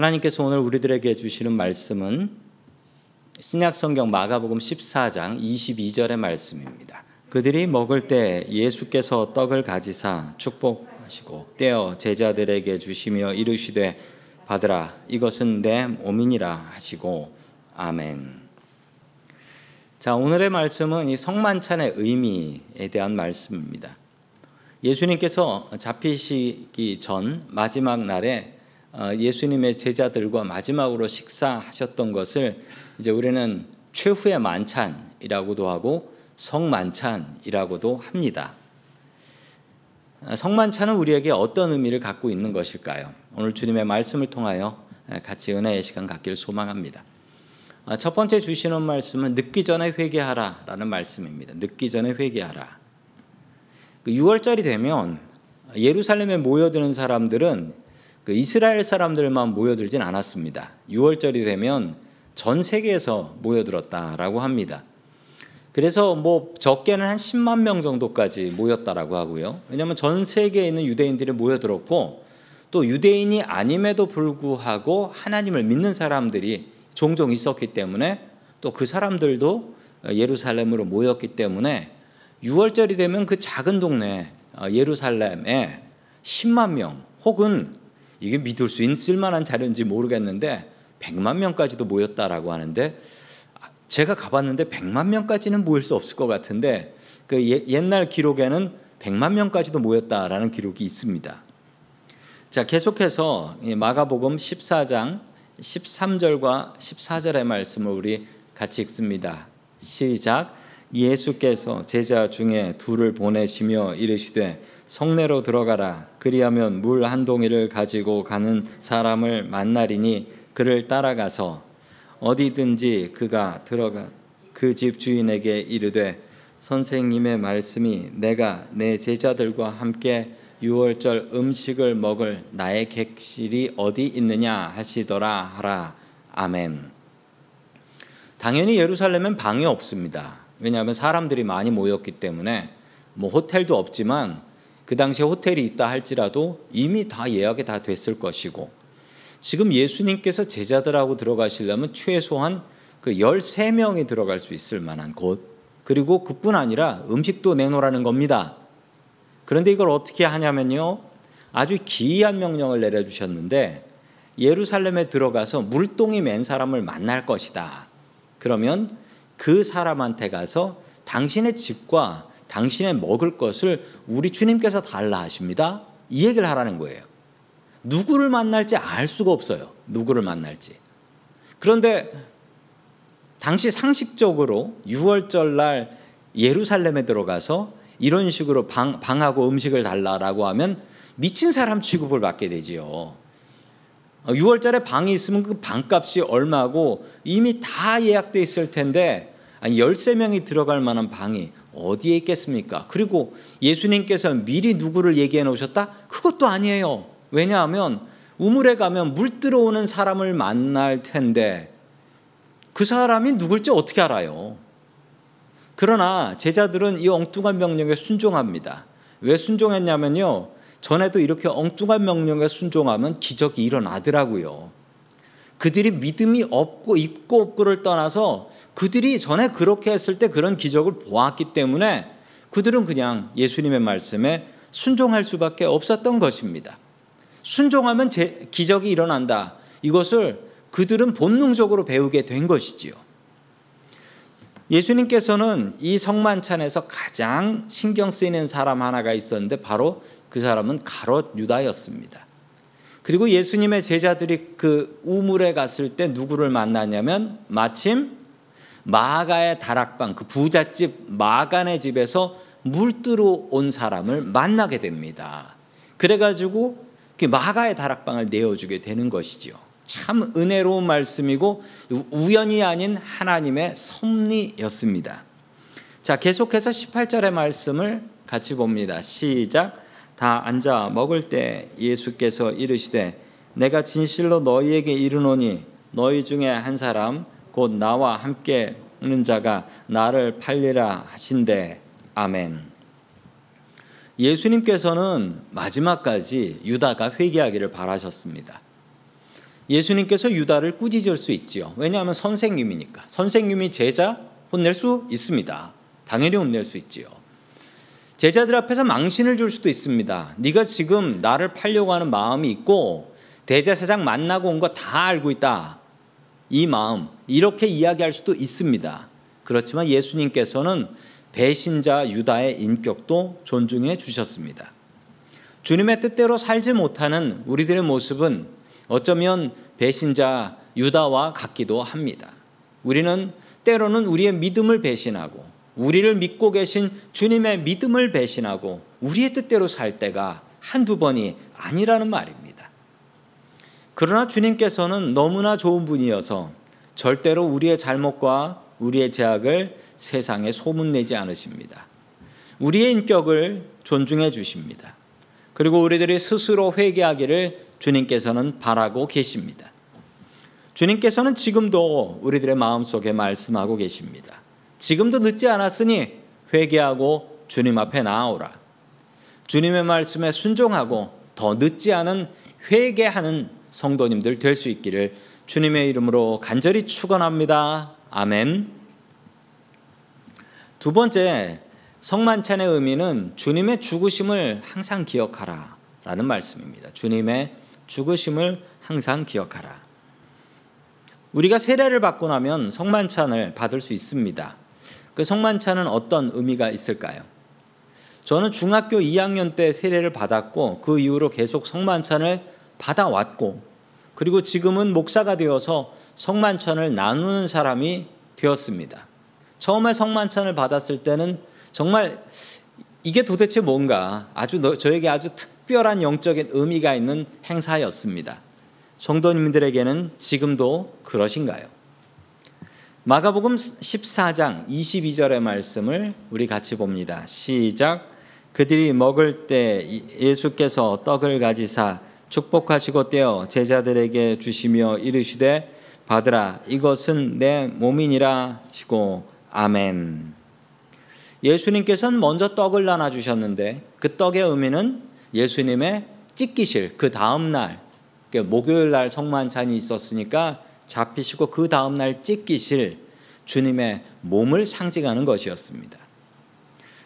하나님께서 오늘 우리들에게 주시는 말씀은 신약 성경 마가복음 14장 22절의 말씀입니다. 그들이 먹을 때 예수께서 떡을 가지사 축복하시고 떼어 제자들에게 주시며 이르시되 받으라 이것은 내 몸이니라 하시고 아멘. 자, 오늘의 말씀은 이 성만찬의 의미에 대한 말씀입니다. 예수님께서 잡히시기 전 마지막 날에 어, 예수님의 제자들과 마지막으로 식사하셨던 것을 이제 우리는 최후의 만찬이라고도 하고 성만찬이라고도 합니다. 어, 성만찬은 우리에게 어떤 의미를 갖고 있는 것일까요? 오늘 주님의 말씀을 통하여 같이 은혜의 시간 갖기를 소망합니다. 어, 첫 번째 주시는 말씀은 늦기 전에 회개하라 라는 말씀입니다. 늦기 전에 회개하라. 6월절이 그 되면 예루살렘에 모여드는 사람들은 그 이스라엘 사람들만 모여들진 않았습니다. 6월절이 되면 전 세계에서 모여들었다라고 합니다. 그래서 뭐 적게는 한 10만 명 정도까지 모였다라고 하고요. 왜냐하면 전 세계에 있는 유대인들이 모여들었고 또 유대인이 아님에도 불구하고 하나님을 믿는 사람들이 종종 있었기 때문에 또 그 사람들도 예루살렘으로 모였기 때문에 6월절이 되면 그 작은 동네 어, 예루살렘에 10만 명 혹은 이게 믿을 수 있을 만한 자료인지 모르겠는데 100만 명까지도 모였다라고 하는데 제가 가봤는데 100만 명까지는 모일 수 없을 것 같은데 그 옛날 기록에는 100만 명까지도 모였다라는 기록이 있습니다. 자, 계속해서 마가복음 14장 13절과 14절의 말씀을 우리 같이 읽습니다. 시작. 예수께서 제자 중에 둘을 보내시며 이르시되 성내로 들어가라 그리하면 물 한 동이를 가지고 가는 사람을 만나리니 그를 따라가서 어디든지 그가 들어가 그 집 주인에게 이르되 선생님의 말씀이 내가 내 제자들과 함께 유월절 음식을 먹을 나의 객실이 어디 있느냐 하시더라 하라 아멘. 당연히 예루살렘엔 방이 없습니다. 왜냐하면 사람들이 많이 모였기 때문에 뭐 호텔도 없지만 그 당시에 호텔이 있다 할지라도 이미 다 예약이 다 됐을 것이고 지금 예수님께서 제자들하고 들어가시려면 최소한 그 13명이 들어갈 수 있을 만한 곳 그리고 그뿐 아니라 음식도 내놓으라는 겁니다. 그런데 이걸 어떻게 하냐면요. 아주 기이한 명령을 내려주셨는데 예루살렘에 들어가서 물동이 맨 사람을 만날 것이다. 그러면 그 사람한테 가서 당신의 집과 당신의 먹을 것을 우리 주님께서 달라 하십니다. 이 얘기를 하라는 거예요. 누구를 만날지 알 수가 없어요. 누구를 만날지. 그런데 당시 상식적으로 6월절 날 예루살렘에 들어가서 이런 식으로 방, 방하고 음식을 달라라고 하면 미친 사람 취급을 받게 되지요. 6월달에 방이 있으면 그 방값이 얼마고 이미 다 예약돼 있을 텐데 아니 13명이 들어갈 만한 방이 어디에 있겠습니까? 그리고 예수님께서 미리 누구를 얘기해 놓으셨다? 그것도 아니에요. 왜냐하면 우물에 가면 물 들어오는 사람을 만날 텐데 그 사람이 누굴지 어떻게 알아요? 그러나 제자들은 이 엉뚱한 명령에 순종합니다. 왜 순종했냐면요. 전에도 이렇게 엉뚱한 명령에 순종하면 기적이 일어나더라고요. 그들이 믿음이 없고 있고 없고를 떠나서 그들이 전에 그렇게 했을 때 그런 기적을 보았기 때문에 그들은 그냥 예수님의 말씀에 순종할 수밖에 없었던 것입니다. 순종하면 제, 기적이 일어난다. 이것을 그들은 본능적으로 배우게 된 것이지요. 예수님께서는 이 성만찬에서 가장 신경 쓰이는 사람 하나가 있었는데 바로 그 사람은 가롯 유다였습니다. 그리고 예수님의 제자들이 그 우물에 갔을 때 누구를 만나냐면 마침 마가의 다락방 그 부잣집 마간의 집에서 물들어 온 사람을 만나게 됩니다. 그래가지고 그 마가의 다락방을 내어주게 되는 것이지요. 참 은혜로운 말씀이고 우연이 아닌 하나님의 섭리였습니다. 자, 계속해서 18절의 말씀을 같이 봅니다. 시작. 다 앉아 먹을 때 예수께서 이르시되 내가 진실로 너희에게 이르노니 너희 중에 한 사람 곧 나와 함께 는 자가 나를 팔리라 하신대 아멘. 예수님께서는 마지막까지 유다가 회개하기를 바라셨습니다. 예수님께서 유다를 꾸짖을 수 있지요. 왜냐하면 선생님이니까. 선생님이 제자 혼낼 수 있습니다. 당연히 혼낼 수 있지요. 제자들 앞에서 망신을 줄 수도 있습니다. 네가 지금 나를 팔려고 하는 마음이 있고 대제사장 만나고 온 거 다 알고 있다. 이 마음 이렇게 이야기할 수도 있습니다. 그렇지만 예수님께서는 배신자 유다의 인격도 존중해 주셨습니다. 주님의 뜻대로 살지 못하는 우리들의 모습은 어쩌면 배신자 유다와 같기도 합니다. 우리는 때로는 우리의 믿음을 배신하고 우리를 믿고 계신 주님의 믿음을 배신하고 우리의 뜻대로 살 때가 한두 번이 아니라는 말입니다. 그러나 주님께서는 너무나 좋은 분이어서 절대로 우리의 잘못과 우리의 제약을 세상에 소문내지 않으십니다. 우리의 인격을 존중해 주십니다. 그리고 우리들이 스스로 회개하기를 주님께서는 바라고 계십니다. 주님께서는 지금도 우리들의 마음속에 말씀하고 계십니다. 지금도 늦지 않았으니 회개하고 주님 앞에 나아오라. 주님의 말씀에 순종하고 더 늦지 않은 회개하는 성도님들 될 수 있기를 주님의 이름으로 간절히 축원합니다. 아멘. 두 번째 성만찬의 의미는 주님의 죽으심을 항상 기억하라라는 말씀입니다. 주님의 죽으심을 항상 기억하라. 우리가 세례를 받고 나면 성만찬을 받을 수 있습니다. 그 성만찬은 어떤 의미가 있을까요? 저는 중학교 2학년 때 세례를 받았고 그 이후로 계속 성만찬을 받아왔고 그리고 지금은 목사가 되어서 성만찬을 나누는 사람이 되었습니다. 처음에 성만찬을 받았을 때는 정말 이게 도대체 뭔가 아주 저에게 아주 특별한 영적인 의미가 있는 행사였습니다. 성도님들에게는 지금도 그러신가요? 마가복음 14장 22절의 말씀을 우리 같이 봅니다. 시작. 그들이 먹을 때 예수께서 떡을 가지사 축복하시고 떼어 제자들에게 주시며 이르시되 받으라 이것은 내 몸이니라 하시고 아멘. 예수님께서는 먼저 떡을 나눠 주셨는데 그 떡의 의미는 예수님의 찢기실 그 다음 날 목요일 날 성만찬이 있었으니까 잡히시고 그 다음 날 찢기실 주님의 몸을 상징하는 것이었습니다.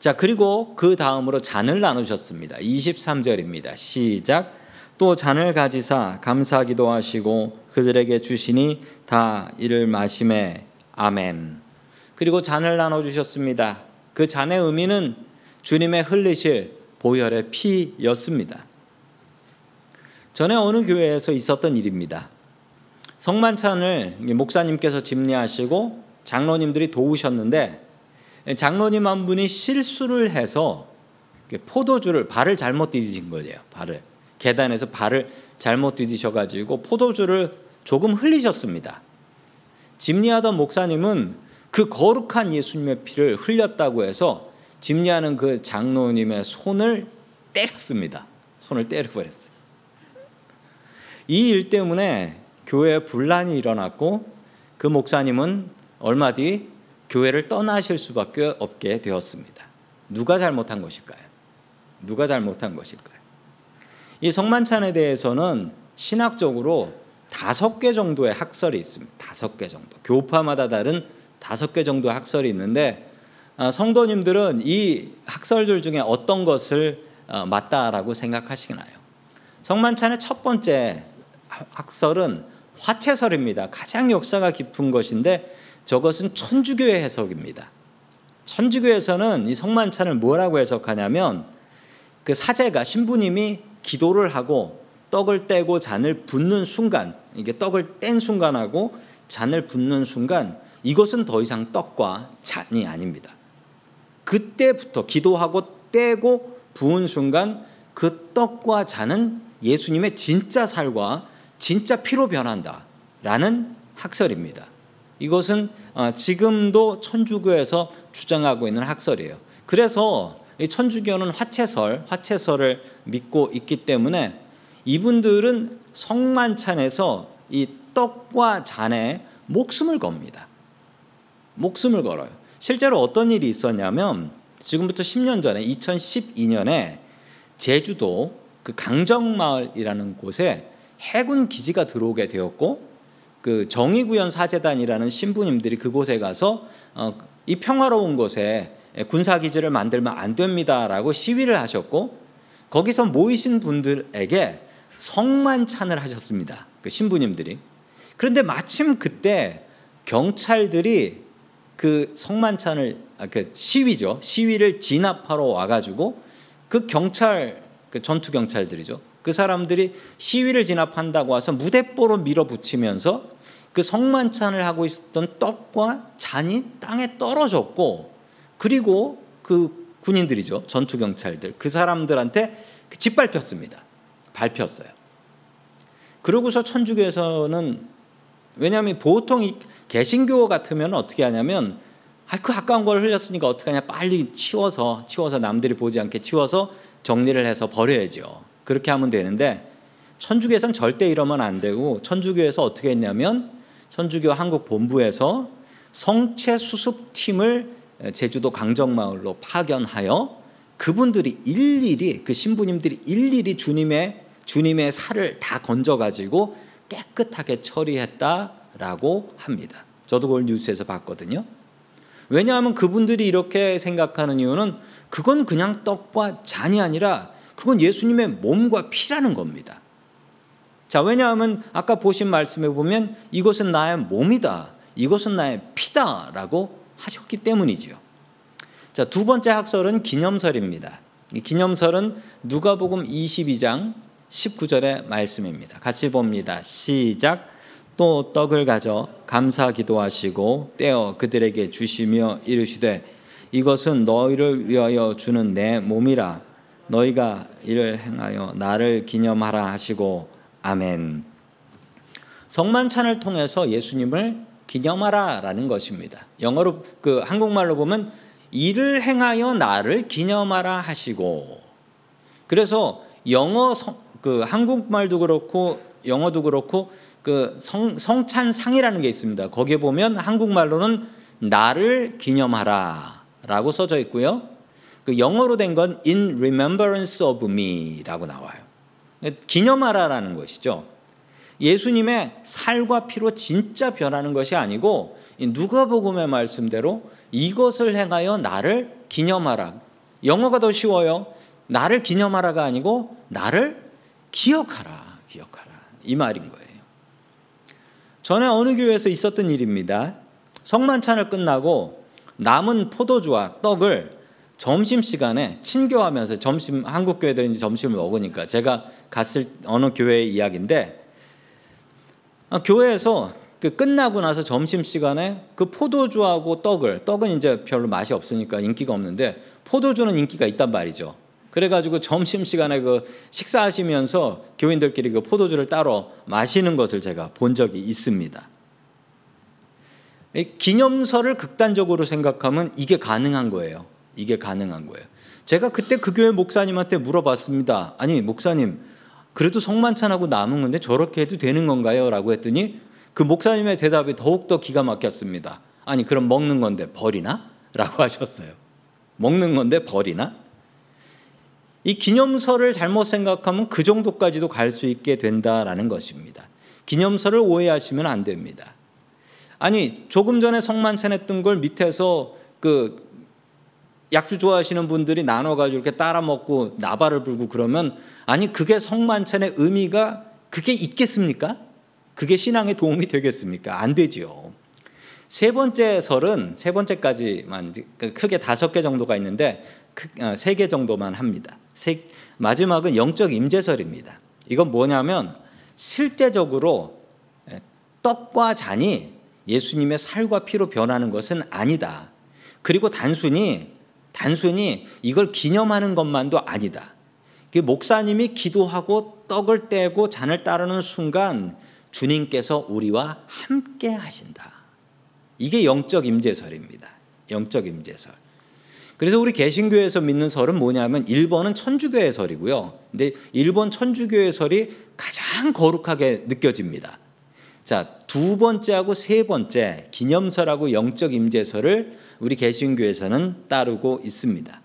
자, 그리고 그 다음으로 잔을 나누셨습니다. 23절입니다. 시작. 또 잔을 가지사 감사 기도 하시고 그들에게 주시니 다 이를 마심에 아멘. 그리고 잔을 나눠 주셨습니다. 그 잔의 의미는 주님의 흘리실 보혈의 피였습니다. 전에 어느 교회에서 있었던 일입니다. 성만찬을 목사님께서 집례하시고 장로님들이 도우셨는데 장로님 한 분이 실수를 해서 포도주를 발을 잘못 디디신 거예요. 발을 계단에서 발을 잘못 디디셔 가지고 포도주를 조금 흘리셨습니다. 집례하던 목사님은 그 거룩한 예수님의 피를 흘렸다고 해서 집례하는 그 장로님의 손을 때렸습니다. 손을 때려버렸어요. 이 일 때문에 교회에 분란이 일어났고 그 목사님은 얼마 뒤 교회를 떠나실 수밖에 없게 되었습니다. 누가 잘못한 것일까요? 누가 잘못한 것일까요? 이 성만찬에 대해서는 신학적으로 다섯 개 정도의 학설이 있습니다. 다섯 개 정도. 교파마다 다른 다섯 개 정도 학설이 있는데 아, 성도님들은 이 학설들 중에 어떤 것을 어, 맞다라고 생각하시나요? 성만찬의 첫 번째 학설은 화채설입니다. 가장 역사가 깊은 것인데 저것은 천주교의 해석입니다. 천주교에서는 이 성만찬을 뭐라고 해석하냐면 그 사제가 신부님이 기도를 하고 떡을 떼고 잔을 붓는 순간 이게 떡을 뗀 순간하고 잔을 붓는 순간 이것은 더 이상 떡과 잔이 아닙니다. 그때부터 기도하고 떼고 부은 순간 그 떡과 잔은 예수님의 진짜 살과 진짜 피로 변한다. 라는 학설입니다. 이것은 어, 지금도 천주교에서 주장하고 있는 학설이에요. 그래서 천주교는 화채설, 화채설을 믿고 있기 때문에 이분들은 성만찬에서 이 떡과 잔에 목숨을 겁니다. 목숨을 걸어요. 실제로 어떤 일이 있었냐면 지금부터 10년 전에 2012년에 제주도 그 강정마을이라는 곳에 해군 기지가 들어오게 되었고 그 정의구현 사재단이라는 신부님들이 그곳에 가서 어, 이 평화로운 곳에 군사 기지를 만들면 안 됩니다라고 시위를 하셨고 거기서 모이신 분들에게 성만찬을 하셨습니다. 그 신부님들이. 그런데 마침 그때 경찰들이 그 성만찬을 아, 그 시위죠 시위를 진압하러 와가지고 그 경찰 그 전투 경찰들이죠 그 사람들이 시위를 진압한다고 와서 무대뽀로 밀어붙이면서 그 성만찬을 하고 있었던 떡과 잔이 땅에 떨어졌고 그리고 그 군인들이죠 전투 경찰들 그 사람들한테 짓밟혔습니다 밟혔어요 그러고서 천주교에서는 왜냐하면 보통 이 개신교 같으면 어떻게 하냐면 아, 그 아까운 걸 흘렸으니까 어떡하냐 빨리 치워서 치워서 남들이 보지 않게 치워서 정리를 해서 버려야죠. 그렇게 하면 되는데 천주교에서는 절대 이러면 안 되고 천주교에서 어떻게 했냐면 천주교 한국 본부에서 성체 수습 팀을 제주도 강정마을로 파견하여 그분들이 일일이 그 신부님들이 일일이 주님의 주님의 살을 다 건져 가지고 깨끗하게 처리했다라고 합니다. 저도 그걸 뉴스에서 봤거든요. 왜냐하면 그분들이 이렇게 생각하는 이유는 그건 그냥 떡과 잔이 아니라 그건 예수님의 몸과 피라는 겁니다. 자, 왜냐하면 아까 보신 말씀에 보면 이것은 나의 몸이다. 이것은 나의 피다라고 하셨기 때문이지요. 자, 두 번째 학설은 기념설입니다. 이 기념설은 누가복음 22장 19절의 말씀입니다. 같이 봅니다. 시작. 또 떡을 가져 감사 기도하시고 떼어 그들에게 주시며 이르시되 이것은 너희를 위하여 주는 내 몸이라 너희가 이를 행하여 나를 기념하라 하시고 아멘. 성만찬을 통해서 예수님을 기념하라라는 것입니다. 영어로 그 한국말로 보면 이를 행하여 나를 기념하라 하시고 그래서 영어 성, 그 한국말도 그렇고 영어도 그렇고 그 성, 성찬상이라는 게 있습니다. 거기에 보면 한국말로는 나를 기념하라 라고 써져 있고요. 그 영어로 된 건 in remembrance of me 라고 나와요. 기념하라라는 것이죠. 예수님의 살과 피로 진짜 변하는 것이 아니고 누가복음의 말씀대로 이것을 행하여 나를 기념하라. 영어가 더 쉬워요. 나를 기념하라가 아니고 나를 기억하라. 기억하라. 이 말인 거예요. 전에 어느 교회에서 있었던 일입니다. 성만찬을 끝나고 남은 포도주와 떡을 점심 시간에 친교하면서 점심 한국 교회들은 점심을 먹으니까 제가 갔을 어느 교회 이야기인데 아, 교회에서 그 끝나고 나서 점심 시간에 그 포도주하고 떡을 떡은 이제 별로 맛이 없으니까 인기가 없는데 포도주는 인기가 있단 말이죠. 그래가지고 점심 시간에 그 식사하시면서 교인들끼리 그 포도주를 따로 마시는 것을 제가 본 적이 있습니다. 기념설을 극단적으로 생각하면 이게 가능한 거예요. 이게 가능한 거예요. 제가 그때 그 교회 목사님한테 물어봤습니다. 아니 목사님, 그래도 성만찬하고 남은 건데 저렇게 해도 되는 건가요? 라고 했더니 그 목사님의 대답이 더욱더 기가 막혔습니다. 아니 그럼 먹는 건데 버리나? 라고 하셨어요. 먹는 건데 버리나? 이 기념서를 잘못 생각하면 그 정도까지도 갈 수 있게 된다라는 것입니다. 기념서를 오해하시면 안 됩니다. 아니 조금 전에 성만찬 했던 걸 밑에서 그 약주 좋아하시는 분들이 나눠가지고 이렇게 따라 먹고 나발을 불고 그러면 아니 그게 성만찬의 의미가 그게 있겠습니까? 그게 신앙에 도움이 되겠습니까? 안 되지요. 세 번째 설은 세 번째까지만 크게 다섯 개 정도가 있는데 어, 세개 정도만 합니다. 마지막은 영적 임재설입니다. 이건 뭐냐면 실제적으로 예, 떡과 잔이 예수님의 살과 피로 변하는 것은 아니다. 그리고 단순히 단순히 이걸 기념하는 것만도 아니다. 그 목사님이 기도하고 떡을 떼고 잔을 따르는 순간 주님께서 우리와 함께 하신다. 이게 영적 임재설입니다. 영적 임재설. 그래서 우리 개신교에서 믿는 설은 뭐냐면 1번은 천주교의 설이고요. 근데 1번 천주교의 설이 가장 거룩하게 느껴집니다. 자, 두 번째하고 세 번째 기념설하고 영적 임재설을 우리 개신교에서는 따르고 있습니다.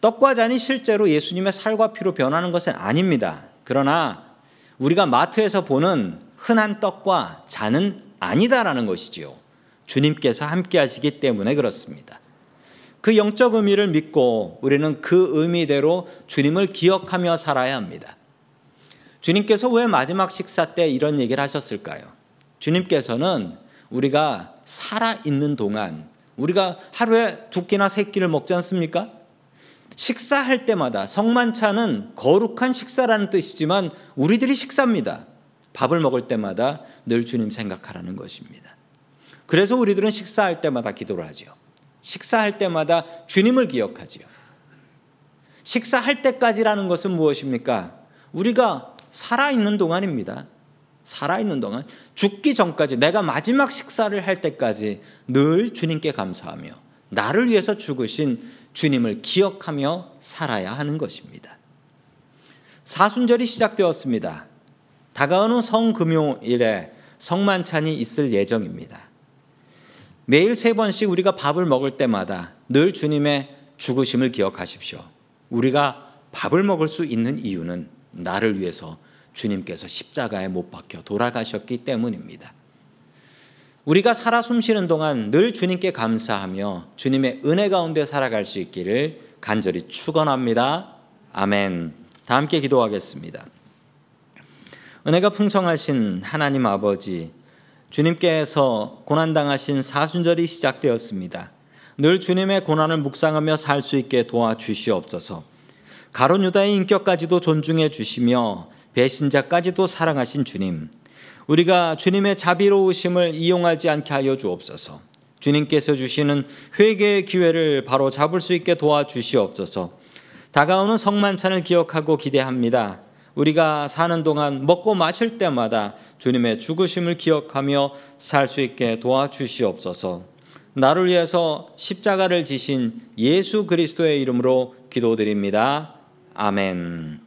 떡과 잔이 실제로 예수님의 살과 피로 변하는 것은 아닙니다. 그러나 우리가 마트에서 보는 흔한 떡과 잔은 아니다라는 것이지요. 주님께서 함께 하시기 때문에 그렇습니다. 그 영적 의미를 믿고 우리는 그 의미대로 주님을 기억하며 살아야 합니다. 주님께서 왜 마지막 식사 때 이런 얘기를 하셨을까요? 주님께서는 우리가 살아 있는 동안 우리가 하루에 두 끼나 세 끼를 먹지 않습니까? 식사할 때마다 성만찬은 거룩한 식사라는 뜻이지만 우리들이 식사입니다. 밥을 먹을 때마다 늘 주님 생각하라는 것입니다. 그래서 우리들은 식사할 때마다 기도를 하지요. 식사할 때마다 주님을 기억하지요. 식사할 때까지라는 것은 무엇입니까? 우리가 살아있는 동안입니다. 살아있는 동안 죽기 전까지 내가 마지막 식사를 할 때까지 늘 주님께 감사하며 나를 위해서 죽으신 주님을 기억하며 살아야 하는 것입니다. 사순절이 시작되었습니다. 다가오는 성금요일에 성만찬이 있을 예정입니다. 매일 세 번씩 우리가 밥을 먹을 때마다 늘 주님의 죽으심을 기억하십시오. 우리가 밥을 먹을 수 있는 이유는 나를 위해서 주님께서 십자가에 못 박혀 돌아가셨기 때문입니다. 우리가 살아 숨쉬는 동안 늘 주님께 감사하며 주님의 은혜 가운데 살아갈 수 있기를 간절히 축원합니다. 아멘. 다 함께 기도하겠습니다. 은혜가 풍성하신 하나님 아버지 주님께서 고난 당하신 사순절이 시작되었습니다. 늘 주님의 고난을 묵상하며 살 수 있게 도와주시옵소서. 가론 유다의 인격까지도 존중해 주시며 배신자까지도 사랑하신 주님. 우리가 주님의 자비로우심을 이용하지 않게 하여 주옵소서. 주님께서 주시는 회개의 기회를 바로 잡을 수 있게 도와주시옵소서. 다가오는 성만찬을 기억하고 기대합니다. 우리가 사는 동안 먹고 마실 때마다 주님의 죽으심을 기억하며 살 수 있게 도와주시옵소서. 나를 위해서 십자가를 지신 예수 그리스도의 이름으로 기도드립니다. 아멘.